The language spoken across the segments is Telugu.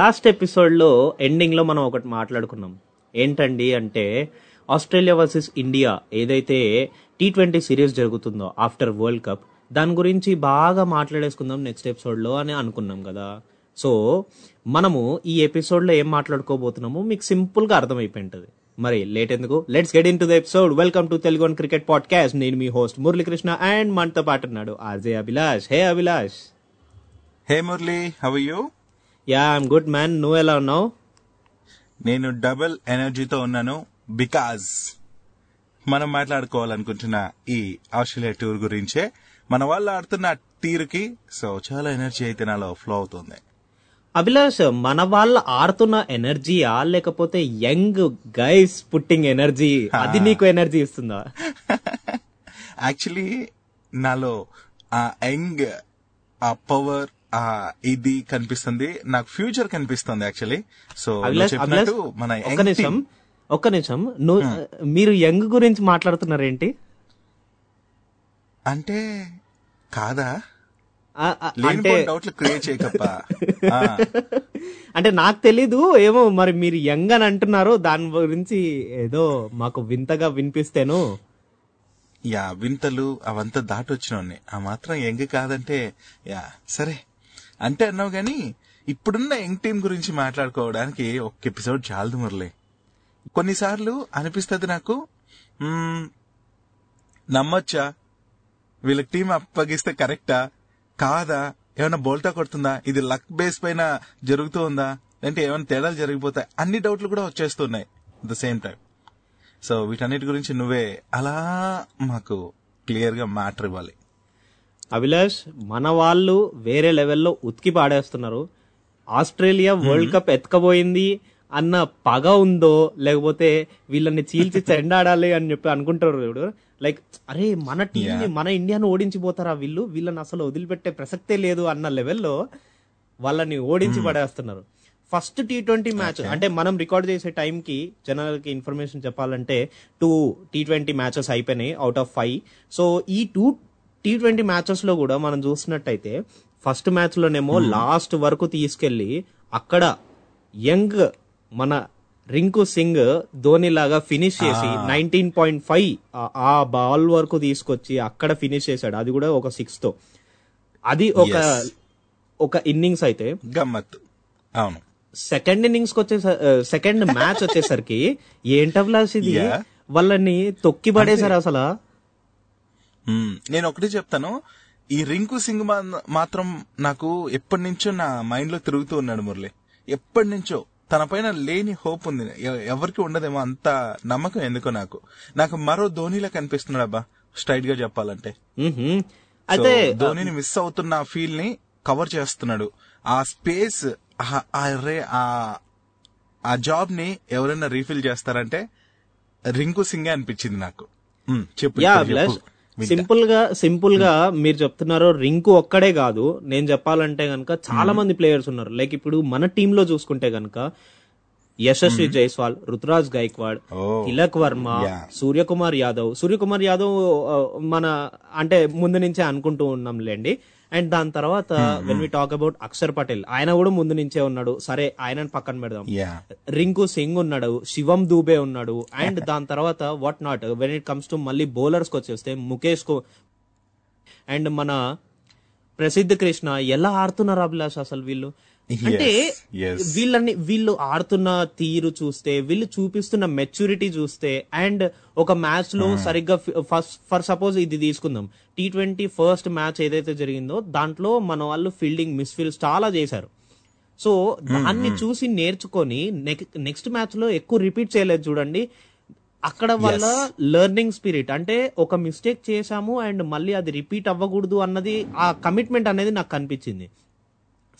లాస్ట్ ఎపిసోడ్లో ఎండింగ్లో మనం ఒకటి మాట్లాడుకున్నాం. ఏంటండి అంటే ఆస్ట్రేలియా వర్సెస్ ఇండియా ఏదైతే టీ ట్వంటీ సిరీస్ జరుగుతుందో ఆఫ్టర్ వరల్డ్ కప్ దాని గురించి బాగా మాట్లాడేసుకుందాం నెక్స్ట్ ఎపిసోడ్లో అని అనుకున్నాం కదా. సో మనము ఈ ఎపిసోడ్లో ఏం మాట్లాడుకోబోతున్నామో మీకు సింపుల్గా అర్థమైపోయి ఉంటుంది మరి లేట్ ఎందుకు? Let's get into the episode welcome to Telugu one cricket podcast నేను మీ హోస్ట్ మురళీకృష్ణ అండ్ మనతో పాటు ఉన్నాడు RJ Abhilash hey Abhilash hey Murali how you ya I'm good man. నువ్వు ఎలా ఉన్నావు? నేను డబుల్ ఎనర్జీతో ఉన్నాను బికాజ్ మనం మాట్లాడుకోవాలనుకుంటున్న ఈ ఆస్ట్రేలియా టూర్ గురించే మన వాళ్ళు ఆడుతున్న తీరుకి సో చాలా ఎనర్జీ అయితే నాలో ఫ్లో అవుతుంది. అభిలాష్ మన వాళ్ళ ఆడుతున్న ఎనర్జీయా? లేకపోతే యంగ్ గైస్ పుట్టింగ్ ఎనర్జీ? అది నీకు ఎనర్జీ ఇస్తుందా? యాక్చువల్లీ నాలో ఆ యంగ్ ఆ పవర్ ఆ ఇది కనిపిస్తుంది. నాకు ఫ్యూచర్ కనిపిస్తుంది యాక్చువల్లీ సో చెప్పినట్టు మన ఒక్క నిమిషం ఒక్క నిమిషం. నువ్వు మీరు యంగ్ గురించి మాట్లాడుతున్నారేంటి? అంటే కాదా? అంటే నాకు తెలీదు ఏమో మరి మీరు యంగ్ అని అంటున్నారు దాని గురించి ఏదో మాకు వింతగా వినిపిస్తేను. యా వింతలు అవంతా దాటొచ్చినోన్ని ఆ మాత్రం ఎంగ కాదంటే యా సరే. అంటే అన్నావు గాని ఇప్పుడున్న యంగ్ టీం గురించి మాట్లాడుకోవడానికి ఒక ఎపిసోడ్ చాలదు మురళి. కొన్నిసార్లు అనిపిస్తుంది నాకు నమ్మొచ్చా? వీళ్ళకి టీం అప్పగిస్తే కరెక్టా? కాదా? ఏమైనా బోల్టా కొడుతుందా? ఇది లక్ బేస్ పైన జరుగుతూ ఉందా? అంటే ఏమైనా తేడాలు జరిగిపోతాయి? అన్ని డౌట్లు కూడా వచ్చేస్తున్నాయి ద సేమ్ టైం సో వీటన్నిటి గురించి నువ్వే అలా మాకు క్లియర్గా మ్యాటర్ ఇవ్వాలి. అభిలాష్ మన వాళ్ళు వేరే లెవెల్లో ఉతికి పాడేస్తున్నారు. ఆస్ట్రేలియా వరల్డ్ కప్ ఎత్తుకపోయింది అన్న పగ ఉందో లేకపోతే వీళ్ళని చీల్చి చెండాడాలి అని చెప్పి అనుకుంటారు చూడు. లైక్ అరే మన టీం ని మన ఇండియాను ఓడించిపోతారా వీళ్ళు? వీళ్ళని అసలు వదిలిపెట్టే ప్రసక్తే లేదు అన్న లెవెల్లో వాళ్ళని ఓడించి పడేస్తున్నారు. ఫస్ట్ టీ ట్వంటీ మ్యాచ్ అంటే మనం రికార్డ్ చేసే టైంకి జనాలకి ఇన్ఫర్మేషన్ చెప్పాలంటే టూ టీ ట్వంటీ మ్యాచెస్ అయిపోయినాయి అవుట్ ఆఫ్ ఫైవ్ సో ఈ టూ టీ ట్వంటీ మ్యాచెస్లో కూడా మనం చూసినట్టయితే ఫస్ట్ మ్యాచ్ లోనేమో లాస్ట్ వరకు తీసుకెళ్ళి అక్కడ యంగ్ మన రింకు సింగ్ ధోని లాగా ఫినిష్ చేసి నైన్టీన్ పాయింట్ ఫైవ్ ఆ బాల్ వరకు తీసుకొచ్చి అక్కడ ఫినిష్ చేశాడు. అది కూడా ఒక సిక్స్తో అది ఒక. ఒక ఇన్నింగ్స్ అయితే గమ్మత్తు. అవును. సెకండ్ ఇన్నింగ్స్ వచ్చే సెకండ్ మ్యాచ్ వచ్చేసరికి ఏంటవ్లాస్ ఇది. వాళ్ళని తొక్కి పడేశారు అసలు. నేను ఒకటి చెప్తాను. ఈ రింకు సింగ్ మాత్రం నాకు ఎప్పటి నుంచో నా మైండ్లో తిరుగుతూ ఉన్నాడు మురళి. ఎప్పటి నుంచో తన పైన లేని హోప్ ఉంది. ఎవరికి ఉండదేమో అంత నమ్మకం ఎందుకో నాకు. నాకు మరో ధోనిలా కనిపిస్తున్నాడు అబ్బా. స్ట్రైట్గా చెప్పాలంటే అయితే ధోనిని మిస్ అవుతున్న ఫీల్ని కవర్ చేస్తున్నాడు. ఆ స్పేస్ ఆ- ఆ జాబ్ని ఎవరైనా రీఫిల్ చేస్తారంటే రింకు సింగే అనిపించింది నాకు. చెప్పు సింపుల్గా సింపుల్గా మీరు చెప్తున్నారు రింకు ఒక్కడే కాదు. నేను చెప్పాలంటే గనక చాలా మంది ప్లేయర్స్ ఉన్నారు. లైక్ ఇప్పుడు మన టీమ్లో చూసుకుంటే గనక యశస్వి జైస్వాల్ రుతురాజ్ గైక్వాడ్. తిలక్ వర్మ. సూర్యకుమార్ యాదవ్. సూర్యకుమార్ యాదవ్ మన అంటే ముందు నుంచే అనుకుంటూ ఉన్నాంలేండి. అండ్ దాని తర్వాత when we talk about Axar Patel ఆయన కూడా ముందు నుంచే ఉన్నాడు. సరే ఆయనని పక్కన పెడదాం. రింకు సింగ్ ఉన్నాడు శివం దూబే ఉన్నాడు అండ్ దాని తర్వాత what not when it comes to మళ్ళీ బౌలర్స్కి వచ్చేస్తే ముఖేష్కు అండ్ మన ప్రసిద్ధ కృష్ణ ఎలా ఆడుతున్నారు అభిలాష్ అసలు వీళ్ళు? అంటే. వీళ్ళని వీళ్ళు ఆడుతున్న తీరు చూస్తే వీళ్ళు చూపిస్తున్న మెచ్యూరిటీ చూస్తే అండ్ ఒక మ్యాచ్లో సరిగ్గా ఫస్ట్ ఫర్ సపోజ్ ఇది తీసుకుందాం. టీ ట్వంటీ ఫస్ట్ మ్యాచ్ ఏదైతే జరిగిందో దాంట్లో మన వాళ్ళు ఫీల్డింగ్ మిస్ఫీల్డ్స్ చాలా చేశారు. సో దాన్ని చూసి నేర్చుకొని నెక్స్ట్ మ్యాచ్లో ఎక్కువ రిపీట్ చేయలేదు చూడండి. అక్కడ వల్ల లెర్నింగ్ స్పిరిట్ అంటే ఒక మిస్టేక్ చేశాము అండ్ మళ్ళీ అది రిపీట్ అవ్వకూడదు అన్నది ఆ కమిట్మెంట్ అనేది నాకు కనిపించింది.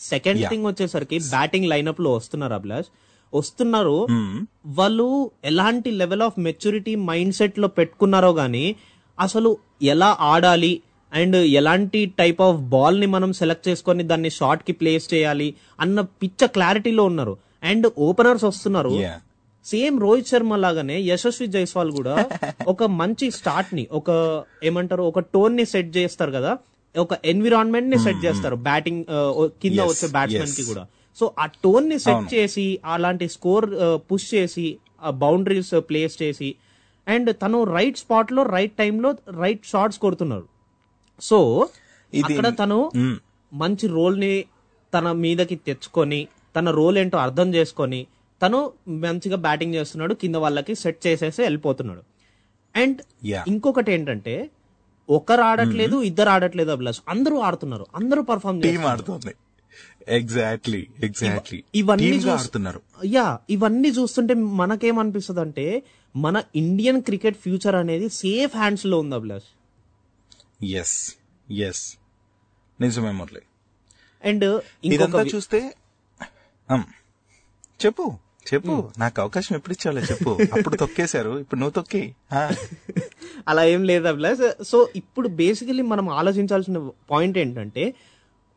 సెకండ్ థింగ్ వచ్చేసరికి బ్యాటింగ్ లైనప్లో వస్తున్నారు అభిలాష్. వస్తున్నారు. వాళ్ళు ఎలాంటి లెవెల్ ఆఫ్ మెచ్యూరిటీ మైండ్ సెట్లో పెట్టుకున్నారో గానీ అసలు ఎలా ఆడాలి అండ్ ఎలాంటి టైప్ ఆఫ్ బాల్ని మనం సెలెక్ట్ చేసుకొని దాన్ని షార్ట్కి ప్లేస్ చేయాలి అన్న పిచ్చ క్లారిటీలో ఉన్నారు. అండ్ ఓపెనర్స్ వస్తున్నారు. సేమ్ రోహిత్ శర్మ లాగానే యశస్వి జైస్వాల్ కూడా ఒక మంచి స్టార్ట్ని ఒక ఏమంటారు ఒక టోన్ని సెట్ చేస్తారు కదా. ఒక ఎన్విరాన్మెంట్ని సెట్ చేస్తారు బ్యాటింగ్ కింద Yes, వచ్చే బ్యాట్స్మెన్. కి కూడా సో ఆ టోన్ని సెట్ చేసి అలాంటి స్కోర్ పుష్ చేసి ఆ బౌండరీస్ ప్లేస్ చేసి అండ్ తను రైట్ స్పాట్లో రైట్ టైంలో రైట్ షాట్స్ కొడుతున్నారు సో అక్కడ తను. మంచి రోల్ని తన మీదకి తెచ్చుకొని తన రోల్ ఏంటో అర్థం చేసుకొని తను మంచిగా బ్యాటింగ్ చేస్తున్నాడు కింద వాళ్ళకి సెట్ చేసేసి వెళ్ళిపోతున్నాడు అండ్. ఇంకొకటి ఏంటంటే ఒకరు ఆడట్లేదు ఇద్దరు ఆడట్లేదు అభిలాష్. అందరూ ఆడుతున్నారు. అందరూ పర్ఫామ్ ఆడుతుంది. ఎగ్జాక్ట్లీ ఎగ్జాక్ట్లీ ఇవన్నీ టీమ్గా చూస్- ఆడుతున్నారు. యా ఇవన్నీ చూస్తుంటే మనకేమనిపిస్తుంది అంటే మన ఇండియన్ క్రికెట్ ఫ్యూచర్ అనేది సేఫ్ హ్యాండ్స్లో ఉంది అభిలాష్. ఎస్ ఎస్ నిజమే మురళి. అండ్ ఇదంతా చూస్తే చెప్పు. చెప్పు నాకు అవకాశం ఎప్పుడు ఇచ్చావులే చెప్పు. అప్పుడు తొక్కేశారు ఇప్పుడు నువ్వు తొక్కి. అలా ఏం లేదు అభిలాష్ సో ఇప్పుడు బేసికలీ మనం ఆలోచించాల్సిన పాయింట్ ఏంటంటే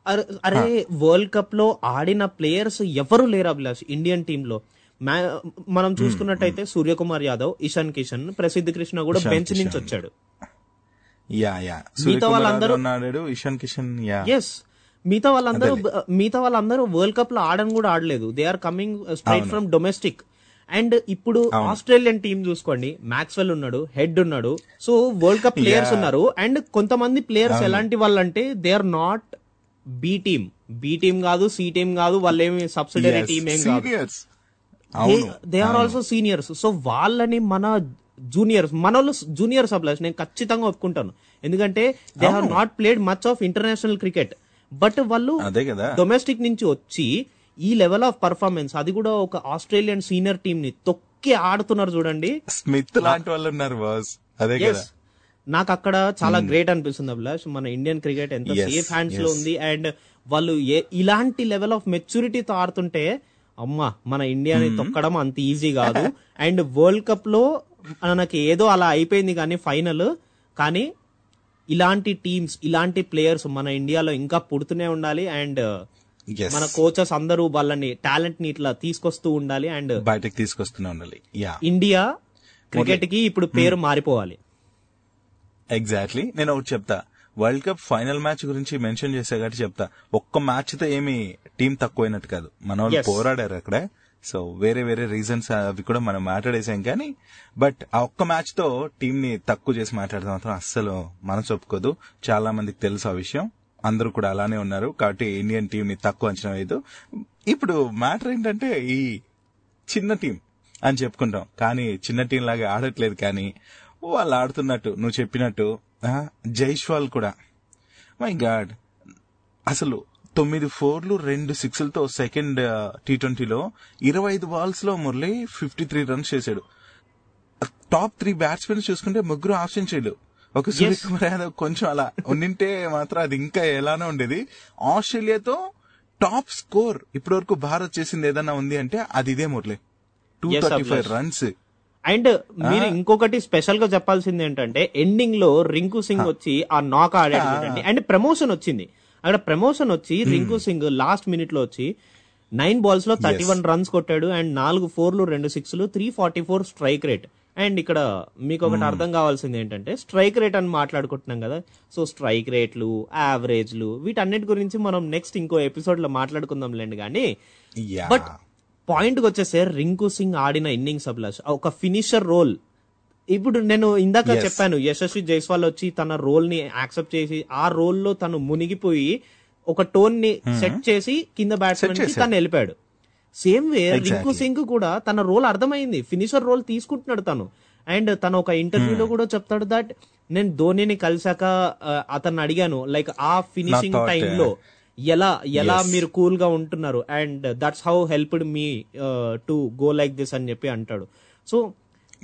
అర- వరల్డ్ కప్లో ఆడిన ప్లేయర్స్ ఎవరు లేరు అభిలాష్ ఇండియన్ టీమ్లో. మనం చూసుకున్నట్టయితే సూర్యకుమార్ యాదవ్ ఇషాన్ కిషన్ ప్రసిద్ధ్ కృష్ణ కూడా బెంచ్ నుంచి. వచ్చాడు. Yeah yeah. సూర్యకుమార్ వాళ్ళందరూ- ఇషాన్ కిషన్ యా. ఎస్ మిగతా వాళ్ళందరూ మిగతా వాళ్ళందరూ వరల్డ్ కప్లో ఆడని కూడా ఆడలేదు. They are coming straight from domestic and ఇప్పుడు ఆస్ట్రేలియన్ టీం చూసుకోండి. మ్యాక్స్వెల్ ఉన్నాడు హెడ్ ఉన్నాడు. సో వరల్డ్ కప్ ప్లేయర్స్ ఉన్నారు. అండ్ కొంతమంది ప్లేయర్స్ ఎలాంటి వాళ్ళు అంటే they are not B team B team కాదు సి టీమ్ కాదు వాళ్ళు ఏమి సబ్సిడరీ టీమ్ ఏం కాదు. They are also seniors so వాళ్ళని మన జూనియర్స్ మన జూనియర్స్ అప్లాస్ నేను ఖచ్చితంగా ఒప్పుకుంటాను. ఎందుకంటే they have not played much of international cricket but వాళ్ళు అదే కదా. డొమెస్టిక్ నుంచి వచ్చి ఈ లెవెల్ ఆఫ్ పర్ఫార్మెన్స్ అది కూడా ఒక ఆస్ట్రేలియన్ సీనియర్ టీమ్ని తొక్కి ఆడుతున్నారు చూడండి. స్మిత్ లాంటి వాళ్ళు ఉన్నారు బాస్. అదే. కదా. నాకు అక్కడ చాలా గ్రేట్ అనిపిస్తుంది అభిలాష్. మన ఇండియన్ క్రికెట్ ఎంత సేఫ్ హ్యాండ్స్లో. ఉంది. అండ్ వాళ్ళు ఇలాంటి లెవెల్ ఆఫ్ మెచ్యూరిటీతో ఆడుతుంటే అమ్మా మన ఇండియాని తొక్కడం అంత ఈజీ కాదు. అండ్ వరల్డ్ కప్లో మనకి ఏదో అలా అయిపోయింది కానీ ఫైనల్ కానీ ఇలాంటి టీమ్స్ ఇలాంటి ప్లేయర్స్ మన ఇండియాలో ఇంకా పుడుతూనే ఉండాలి అండ్ ఎస్ మన కోచెస్ అందరూ వాళ్ళని టాలెంట్ని ఇట్లా తీసుకొస్తూ ఉండాలి అండ్ బయటకు తీసుకొస్తూనే ఉండాలి. యా ఇండియా క్రికెట్కి ఇప్పుడు పేరు మారిపోవాలి. ఎగ్జాక్ట్లీ నేను ఒకటి చెప్తా. వరల్డ్ కప్ ఫైనల్ మ్యాచ్ గురించి మెన్షన్ చేసా కాబట్టి చెప్తా. ఒక్క మ్యాచ్తో ఏమి టీం తక్కువైనట్టు కాదు. మన వాళ్ళు. పోరాడారు అక్కడ. సో వేరే వేరే రీజన్స్ అవి కూడా మనం మాట్లాడేసాం కానీ బట్ ఆ ఒక్క మ్యాచ్తో ని తక్కువ చేసి మాట్లాడితే మాత్రం అస్సలు మనసు ఒప్పుకోదు. చాలా మందికి తెలుసు ఆ విషయం. అందరూ కూడా అలానే ఉన్నారు. కాబట్టి ఇండియన్ టీం ని తక్కువ అంచనా వేయదు. ఇప్పుడు మ్యాటర్ ఏంటంటే ఈ చిన్న టీం అని చెప్పుకుంటాం. కానీ చిన్న టీం లాగా ఆడట్లేదు కానీ వాళ్ళు ఆడుతున్నట్టు నువ్వు చెప్పినట్టు జైష్వాల్ కూడా. మై గాడ్ అసలు తొమ్మిది ఫోర్లు రెండు సిక్స్లతో సెకండ్ టీ ట్వంటీలో ఇరవై ఐదు బాల్స్లో మురళి ఫిఫ్టీ త్రీ రన్స్ చేశాడు. టాప్ త్రీ బ్యాట్స్మెన్ చూసుకుంటే ముగ్గురు ఆఫ్ సెంచరీలు ఒక సూర్యకుమార్ యాదవ్ కొంచెం అలా ఉండింటే మాత్రం అది ఇంకా ఎలానో ఉండేది. ఆస్ట్రేలియాతో టాప్ స్కోర్ ఇప్పటి వరకు భారత్ చేసింది ఏదన్నా ఉంది అంటే అది ఇదే Murali. Two thirty five. Runs. And మీరు ఇంకొకటి స్పెషల్గా చెప్పాల్సింది ఏంటంటే ఎండింగ్లో రింకు సింగ్ వచ్చి ఆ నాక్ ఆడాడు అండ్ ప్రమోషన్ వచ్చింది. అక్కడ ప్రమోషన్ వచ్చి రింకు సింగ్ లాస్ట్ మినిట్లో వచ్చి నైన్ బాల్స్లో థర్టీ వన్ రన్స్ కొట్టాడు అండ్ నాలుగు ఫోర్లు రెండు సిక్స్లు three forty four strike rate and ఇక్కడ మీకు ఒకటి అర్థం కావాల్సింది ఏంటంటే స్ట్రైక్ రేట్ అని మాట్లాడుకుంటున్నాం కదా. సో స్ట్రైక్ రేట్లు యావరేజ్లు వీటన్నిటి గురించి మనం నెక్స్ట్ ఇంకో ఎపిసోడ్లో మాట్లాడుకుందాంలేండి కానీ. యా బట్ పాయింట్కి వచ్చేసే రింకు సింగ్ ఆడిన ఇన్నింగ్స్ అభిలాష్ ఒక ఫినిషర్ రోల్ ఇప్పుడు నేను ఇందాక. చెప్పాను యశస్వి జైస్వాల్ వచ్చి తన రోల్ని యాక్సెప్ట్ చేసి ఆ రోల్లో తను మునిగిపోయి ఒక టోన్ని సెట్ చేసి కింద బ్యాట్స్మెన్. తను వెళ్ళిపోయాడు సేమ్ వే. రింకు సింగ్ కూడా తన రోల్ అర్థమైంది ఫినిషర్ రోల్ తీసుకుంటున్నాడు తను అండ్ తను ఒక ఇంటర్వ్యూలో కూడా చెప్తాడు దట్ నేను ధోనిని కలిసాక ఆ, అతన్ని అడిగాను లైక్ ఆ ఫినిషింగ్ thought, టైమ్లో ఎలా ఎలా. మీరు కూల్గా ఉంటున్నారు and that's how helped me to go like this అని చెప్పి అంటాడు సో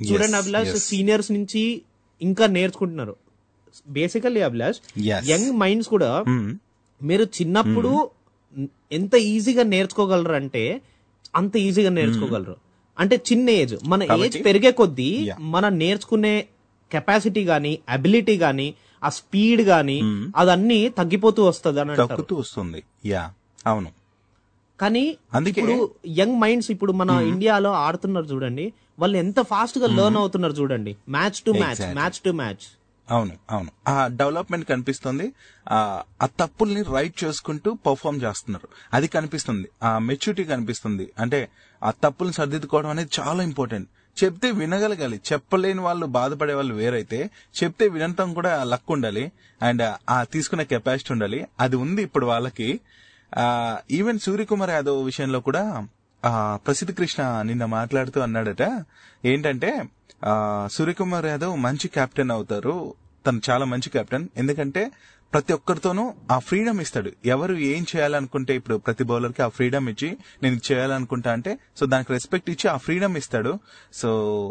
చూడండి అభిలాష్. సీనియర్స్ నుంచి ఇంకా నేర్చుకుంటున్నారు. బేసికల్లీ అభిలాష్. యంగ్ మైండ్స్ కూడా మీరు చిన్నప్పుడు ఎంత ఈజీగా నేర్చుకోగలరు అంటే అంత ఈజీగా నేర్చుకోగలరు. అంటే చిన్న ఏజ్ మన ఏజ్ పెరిగే కొద్దీ. మనం నేర్చుకునే కెపాసిటీ గానీ అబిలిటీ గానీ ఆ స్పీడ్ గానీ అదన్నీ తగ్గిపోతూ వస్తుంది అని తగ్గుతూ వస్తుంది. యా అవును. కానీ అందుకే- ఇప్పుడు యంగ్ మైండ్స్ ఇప్పుడు మన ఇండియాలో ఆడుతున్నారు చూడండి. వాళ్ళు ఎంత ఫాస్ట్గా లెర్న్ అవుతున్నారు చూడండి. Match to match. Match to match అవును అవును. ఆ డెవలప్మెంట్ కనిపిస్తుంది. ఆ తప్పుల్ని రైట్ చేసుకుంటూ పర్ఫామ్ చేస్తున్నారు. అది కనిపిస్తుంది. ఆ మెచ్యూరిటీ కనిపిస్తుంది. అంటే ఆ తప్పుల్ని సర్దిద్దుకోవడం అనేది చాలా ఇంపార్టెంట్ చెప్తే వినగలగాలి. చెప్పలేని వాళ్ళు బాధపడే వాళ్ళు వేరైతే చెప్తే వినంతం కూడా లక్ ఉండాలి. అండ్ ఆ తీసుకునే కెపాసిటీ ఉండాలి. అది ఉంది ఇప్పుడు వాళ్ళకి. ఈవెన్ సూర్యకుమార్ యాదవ్ విషయంలో కూడా ఆ ప్రసిద్ధ కృష్ణ నిన్న మాట్లాడుతూ అన్నాడట ఏంటంటే ఆ సూర్యకుమార్ యాదవ్ మంచి కెప్టెన్ అవుతారు తను చాలా మంచి కెప్టెన్ ఎందుకంటే ప్రతి ఒక్కరితోనూ ఆ ఫ్రీడమ్ ఇస్తాడు. ఎవరు ఏం చేయాలనుకుంటే ఇప్పుడు ప్రతి బౌలర్కి ఆ ఫ్రీడమ్ ఇచ్చి నేను చేయాలనుకుంటా అంటే సో దానికి రెస్పెక్ట్ ఇచ్చి ఆ ఫ్రీడమ్ ఇస్తాడు. సో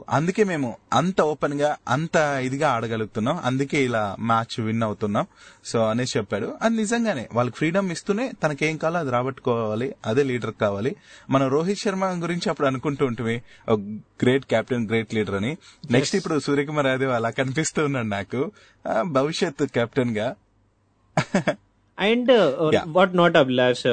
అందుకే మేము అంత ఓపెన్గా అంత ఇదిగా ఆడగలుగుతున్నాం. అందుకే ఇలా మ్యాచ్ విన్ అవుతున్నాం. సో అనేసి చెప్పాడు. అది నిజంగానే వాళ్ళకి ఫ్రీడమ్ ఇస్తూనే తనకేం కావాలో అది రాబట్టుకోవాలి. అదే లీడర్ కావాలి. మనం రోహిత్ శర్మ గురించి అప్పుడు అనుకుంటూ ఉంటుంది గ్రేట్ కెప్టెన్ గ్రేట్ లీడర్ అని. నెక్స్ట్ ఇప్పుడు సూర్యకుమార్ యాదవ్ అలా కనిపిస్తూ ఉన్నాడు నాకు. భవిష్యత్ కెప్టెన్గా and. What not Abhilash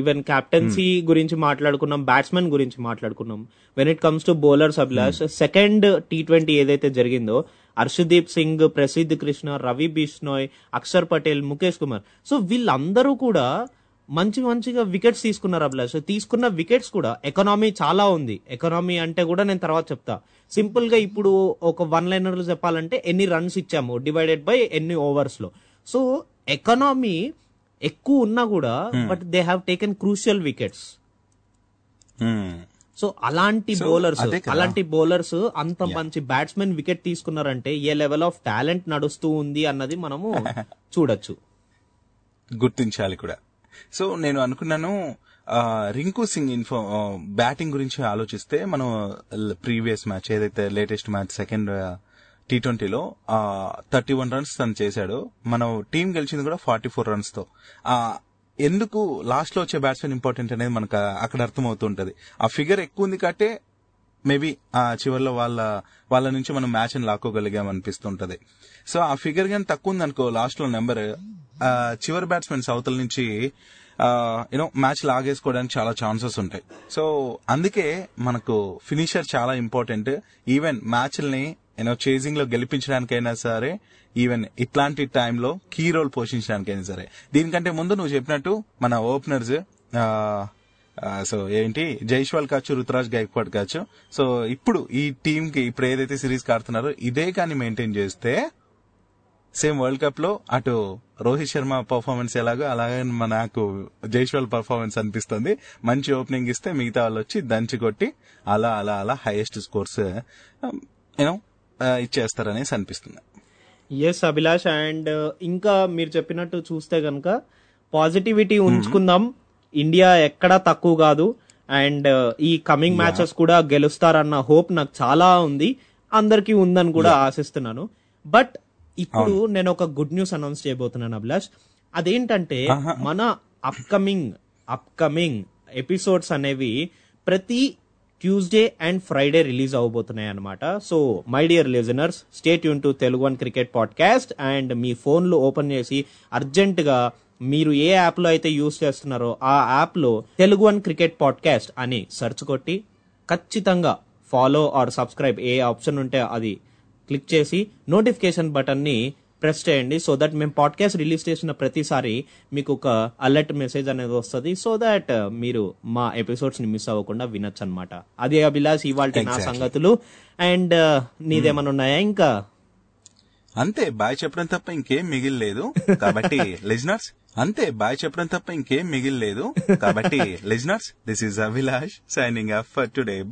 even captaincy గురించి మాట్లాడుకున్నాం బ్యాట్స్మెన్ గురించి మాట్లాడుకున్నాం. When it comes to bowlers Abhilash second T twenty ఏదైతే జరిగిందో హర్షదీప్ సింగ్ ప్రసిద్ధ్ కృష్ణ రవి బిష్నోయ్ అక్షర్ పటేల్ ముఖేష్ కుమార్ సో వీళ్ళందరూ కూడా మంచి మంచిగా వికెట్స్ తీసుకున్నారు అభిలాష్ తీసుకున్న వికెట్స్ కూడా ఎకనామీ చాలా ఉంది. ఎకనామీ అంటే కూడా నేను తర్వాత చెప్తా. సింపుల్గా ఇప్పుడు ఒక వన్ లైనర్ చెప్పాలంటే ఎన్ని రన్స్ ఇచ్చాము డివైడెడ్ బై ఎన్ని ఓవర్స్లో. సో ఎకనామీ ఎక్కువ ఉన్నా కూడా but they have taken crucial wickets. So అలాంటి బౌలర్స్. అలాంటి బౌలర్స్ అంత మంచి బ్యాట్స్మెన్ వికెట్ తీసుకున్నారంటే ఏ లెవెల్ ఆఫ్ టాలెంట్ నడుస్తూ ఉంది అన్నది మనము చూడొచ్చు. గుర్తించాలి కూడా. సో నేను అనుకున్నాను రింకు సింగ్ ఇన్ఫో బ్యాటింగ్ గురించి ఆలోచిస్తే మనం ప్రీవియస్ మ్యాచ్ ఏదైతే లేటెస్ట్ మ్యాచ్ సెకండ్ టీ ట్వంటీలో థర్టీ వన్ రన్స్ తను చేశాడు. మనం టీం గెలిచింది కూడా ఫార్టీ ఫోర్ రన్స్తో ఎందుకు లాస్ట్లో వచ్చే బ్యాట్స్మెన్ ఇంపార్టెంట్ అనేది మనకు అక్కడ అర్థమవుతుంటది. ఆ ఫిగర్ ఎక్కువ ఉంది కాబట్టి మేబీ ఆ చివరిలో వాళ్ళ వాళ్ళ నుంచి మనం మ్యాచ్ని లాక్కోగలిగాం అనిపిస్తుంటది. సో ఆ ఫిగర్ కానీ తక్కువ ఉంది అనుకో లాస్ట్లో నెంబర్ చివరి బ్యాట్స్మెన్స్ అవతల నుంచి యూనో మ్యాచ్ లాగేసుకోవడానికి చాలా ఛాన్సెస్ ఉంటాయి. సో అందుకే మనకు ఫినిషర్ చాలా ఇంపార్టెంట్ ఈవెన్ మ్యాచ్ల్ని యూనో చేజింగ్లో గెలిపించడానికైనా సరే ఈవెన్ ఇట్లాంటి టైంలో కీ రోల్ పోషించడానికైనా సరే. దీనికంటే ముందు నువ్వు చెప్పినట్టు మన ఓపెనర్స్ సో ఏంటి? జైష్వాల్ కావచ్చు రుతురాజ్ గైక్వాడ్ కావచ్చు. సో ఇప్పుడు ఈ టీమ్కి ఇప్పుడు ఏదైతే సిరీస్ ఆడుతున్నారో ఇదే కానీ మెయింటైన్ చేస్తే సేమ్ వరల్డ్ కప్లో అటు రోహిత్ శర్మ పర్ఫార్మెన్స్ ఎలాగో అలాగే నాకు జైష్వాల్ పర్ఫార్మెన్స్ అనిపిస్తుంది. మంచి ఓపెనింగ్ ఇస్తే మిగతా వాళ్ళు వచ్చి దంచి కొట్టి అలా అలా అలా హైయెస్ట్ స్కోర్స్ యూనో ఇచ్చేస్తారనేసి అనిపిస్తుంది. ఎస్ అభిలాష్ అండ్ ఇంకా మీరు చెప్పినట్టు చూస్తే గనక పాజిటివిటీ ఉంచుకుందాం. ఇండియా ఎక్కడా తక్కువ కాదు. అండ్ ఈ కమింగ్ మ్యాచెస్ కూడా గెలుస్తారన్న హోప్ నాకు చాలా ఉంది. అందరికీ ఉందని కూడా ఆశిస్తున్నాను. బట్ ఇప్పుడు నేను ఒక గుడ్ న్యూస్ అనౌన్స్ చేయబోతున్నాను అభిలాష్ అదేంటంటే మన అప్కమింగ్ అప్కమింగ్ ఎపిసోడ్స్ అనేవి ప్రతి ట్యూస్డే అండ్ ఫ్రైడే రిలీజ్ అవబోతున్నాయి అనమాట so my dear listeners stay Yoon to Telugu one cricket podcast and మీ ఫోన్లు ఓపెన్ చేసి అర్జెంటుగా మీరు ఏ యాప్లో అయితే యూస్ చేస్తున్నారో ఆ యాప్లో తెలుగు వన్ క్రికెట్ పాడ్కాస్ట్ అని సెర్చ్ కొట్టి ఖచ్చితంగా ఫాలో ఆర్ సబ్స్క్రైబ్ ఏ ఆప్షన్ ఉంటే అది క్లిక్ చేసి నోటిఫికేషన్ బటన్ని ప్రెస్ చేయండి. సో దట్ మేము పాడ్కాస్ట్ రిలీజ్ చేసిన ప్రతిసారి మీకు ఒక అలర్ట్ మెసేజ్ అనేది వస్తుంది. సో దట్ మీరు మా ఎపిసోడ్స్ని మిస్ అవ్వకుండా వినొచ్చు అనమాట అదే అభిలాష్ ఇవాళ నా. సంగతులు. అండ్ నీదేమన్నా ఉన్నాయా ఇంకా? అంతే బాయ్ చెప్పడం తప్ప ఇంకేం మిగిలిలేదు. కాబట్టి లిజనర్స్ అంతే బాయ్ చెప్పడం తప్ప ఇంకేం మిగిలిలేదు. కాబట్టి listeners this is Abhilash signing up for today